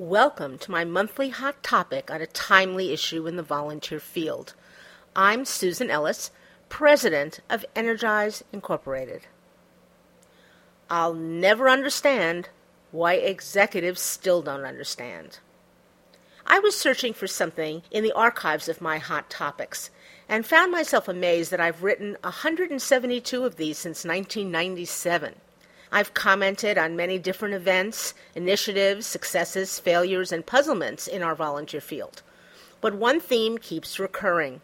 Welcome to my monthly hot topic on a timely issue in the volunteer field. I'm Susan Ellis, President of Energize Incorporated. I'll never understand why executives still don't understand. I was searching for something in the archives of my hot topics and found myself amazed that I've written 172 of these since 1997. I've commented on many different events, initiatives, successes, failures, and puzzlements in our volunteer field. But one theme keeps recurring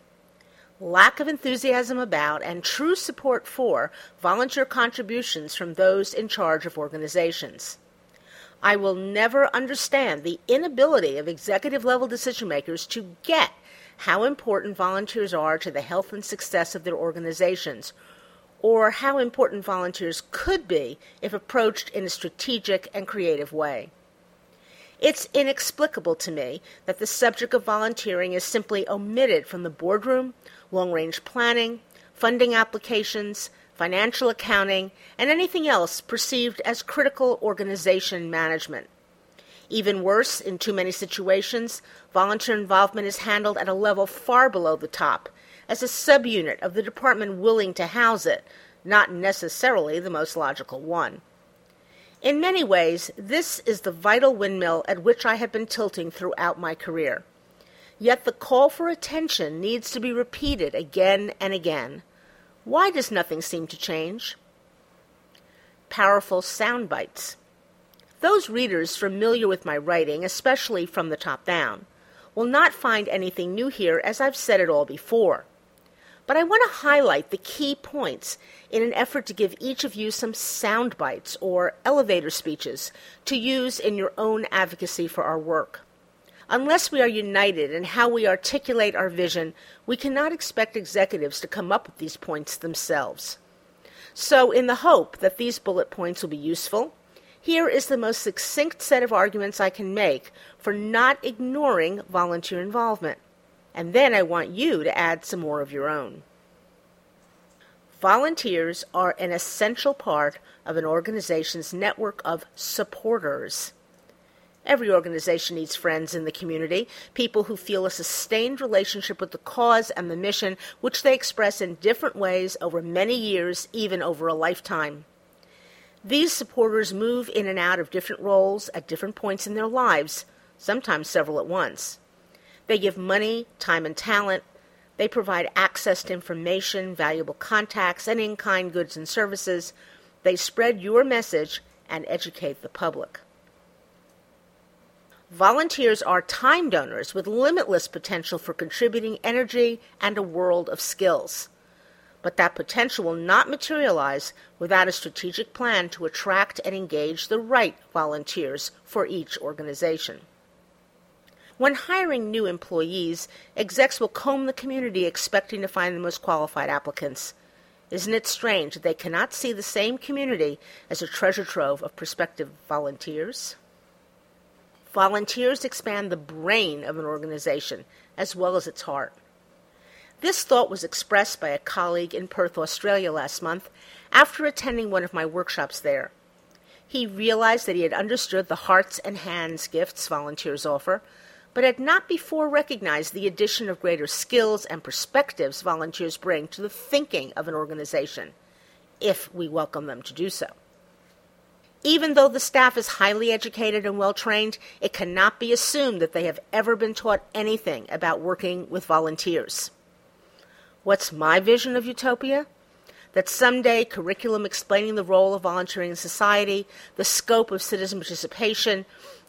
lack of enthusiasm about and true support for volunteer contributions from those in charge of organizations. I will never understand the inability of executive level decision makers to get how important volunteers are to the health and success of their organizations or how important volunteers could be if approached in a strategic and creative way. It's inexplicable to me that the subject of volunteering is simply omitted from the boardroom, long range planning, funding applications, financial accounting, and anything else perceived as critical organization management. Even worse, in too many situations, volunteer involvement is handled at a level far below the top, as a subunit of the department willing to house it, not necessarily the most logical one. In many ways, this is the vital windmill at which I have been tilting throughout my career. Yet the call for attention needs to be repeated again and again. Why does nothing seem to change? Powerful sound bites. Those readers familiar with my writing, especially from the top down, will not find anything new here as I've said it all before. But I want to highlight the key points in an effort to give each of you some sound bites or elevator speeches to use in your own advocacy for our work. Unless we are united in how we articulate our vision, we cannot expect executives to come up with these points themselves. So, in the hope that these bullet points will be useful, here is the most succinct set of arguments I can make for not ignoring volunteer involvement. And then I want you to add some more of your own. Volunteers are an essential part of an organization's network of supporters. Every organization needs friends in the community, people who feel a sustained relationship with the cause and the mission, which they express in different ways over many years, even over a lifetime. These supporters move in and out of different roles at different points in their lives, sometimes several at once. They give money, time, and talent. They provide access to information, valuable contacts, and in kind goods and services. They spread your message and educate the public. Volunteers are time donors with limitless potential for contributing energy and a world of skills but that potential will not materialize without a strategic plan to attract and engage the right volunteers for each organization. When hiring new employees, execs will comb the community expecting to find the most qualified applicants. Isn't it strange that they cannot see the same community as a treasure trove of prospective volunteers? Volunteers expand the brain of an organization as well as its heart. This thought was expressed by a colleague in Perth, Australia last month after attending one of my workshops there. He realized that he had understood the hearts and hands gifts volunteers offer, but had not before recognized the addition of greater skills and perspectives volunteers bring to the thinking of an organization, if we welcome them to do so. Even though the staff is highly educated and well trained, it cannot be assumed that they have ever been taught anything about working with volunteers. What's my vision of utopia? That someday curriculum explaining the role of volunteering in society, the scope of citizen participation,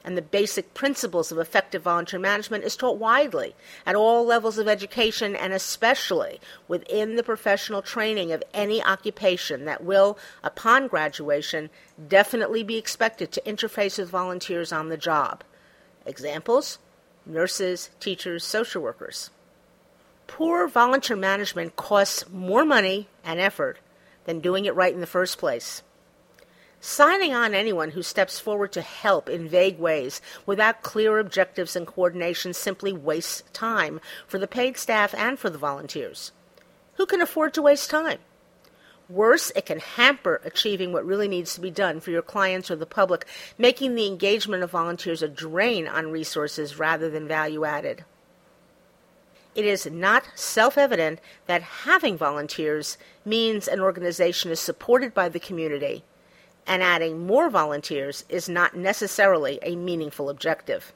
and the basic principles of effective volunteer management is taught widely at all levels of education and especially within the professional training of any occupation that will, upon graduation, definitely be expected to interface with volunteers on the job. Examples nurses, teachers, social workers. Poor volunteer management costs more money and effort than doing it right in the first place. Signing on anyone who steps forward to help in vague ways without clear objectives and coordination simply wastes time for the paid staff and for the volunteers. Who can afford to waste time? Worse, it can hamper achieving what really needs to be done for your clients or the public, making the engagement of volunteers a drain on resources rather than value added. It is not self evident that having volunteers means an organization is supported by the community, and adding more volunteers is not necessarily a meaningful objective.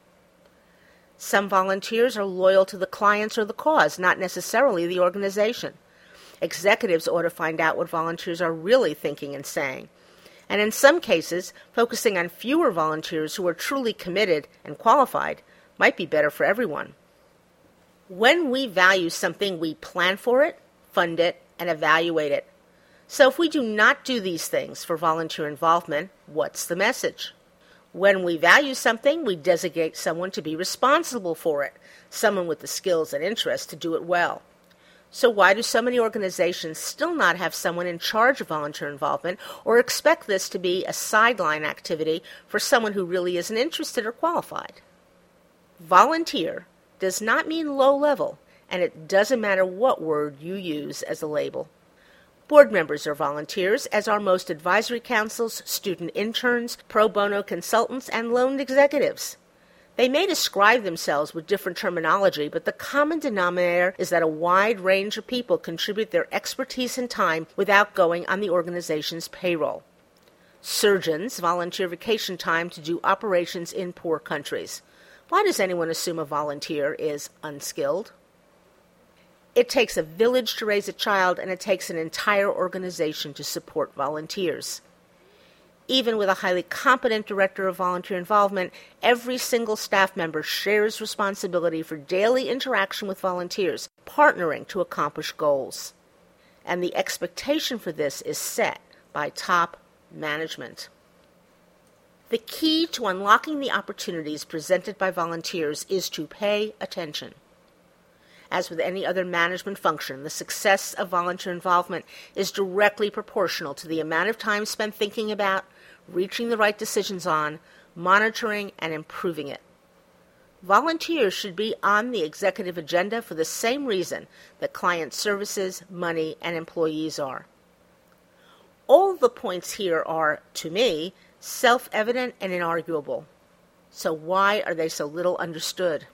Some volunteers are loyal to the clients or the cause, not necessarily the organization. Executives ought to find out what volunteers are really thinking and saying. And in some cases, focusing on fewer volunteers who are truly committed and qualified might be better for everyone. When we value something, we plan for it, fund it, and evaluate it. So if we do not do these things for volunteer involvement, what's the message? When we value something, we designate someone to be responsible for it, someone with the skills and interest to do it well. So, why do so many organizations still not have someone in charge of volunteer involvement or expect this to be a sideline activity for someone who really isn't interested or qualified? Volunteer does not mean low level, and it doesn't matter what word you use as a label. Board members are volunteers, as are most advisory councils, student interns, pro bono consultants, and loan executives. They may describe themselves with different terminology, but the common denominator is that a wide range of people contribute their expertise and time without going on the organization's payroll. Surgeons volunteer vacation time to do operations in poor countries. Why does anyone assume a volunteer is unskilled? It takes a village to raise a child, and it takes an entire organization to support volunteers even with a highly competent director of volunteer involvement, every single staff member shares responsibility for daily interaction with volunteers, partnering to accomplish goals. And the expectation for this is set by top management. The key to unlocking the opportunities presented by volunteers is to pay attention. As with any other management function, the success of volunteer involvement is directly proportional to the amount of time spent thinking about, reaching the right decisions on, monitoring, and improving it. Volunteers should be on the executive agenda for the same reason that client services, money, and employees are. All the points here are, to me, self evident and inarguable. So, why are they so little understood?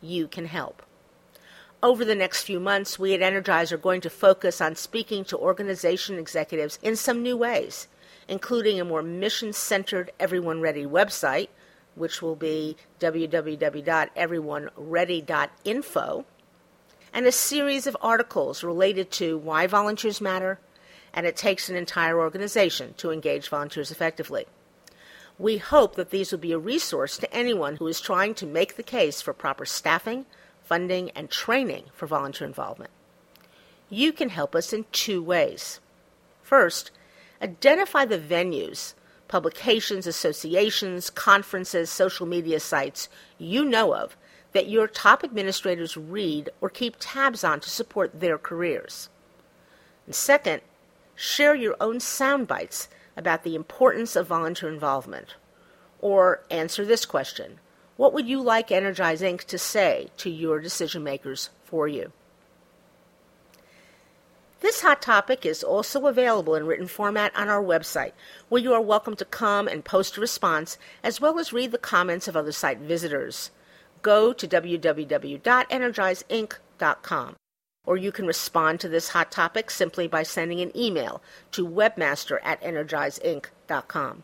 You can help. Over the next few months, we at Energize are going to focus on speaking to organization executives in some new ways including a more mission centered Everyone Ready website, which will be www.everyoneready.info, and a series of articles related to why volunteers matter, and it takes an entire organization to engage volunteers effectively. We hope that these will be a resource to anyone who is trying to make the case for proper staffing, funding, and training for volunteer involvement. You can help us in two ways. First, Identify the venues, publications, associations, conferences, social media sites you know of that your top administrators read or keep tabs on to support their careers. And second, share your own sound bites about the importance of volunteer involvement. Or answer this question What would you like Energize Inc. to say to your decision makers for you? This hot topic is also available in written format on our website, where you are welcome to come and post a response, as well as read the comments of other site visitors. Go to www.energizeinc.com, or you can respond to this hot topic simply by sending an email to webmaster at energizeinc.com.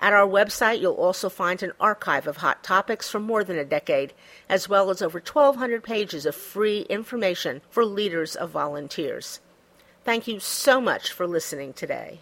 At our website, you'll also find an archive of hot topics from more than a decade, as well as over 1,200 pages of free information for leaders of volunteers. Thank you so much for listening today.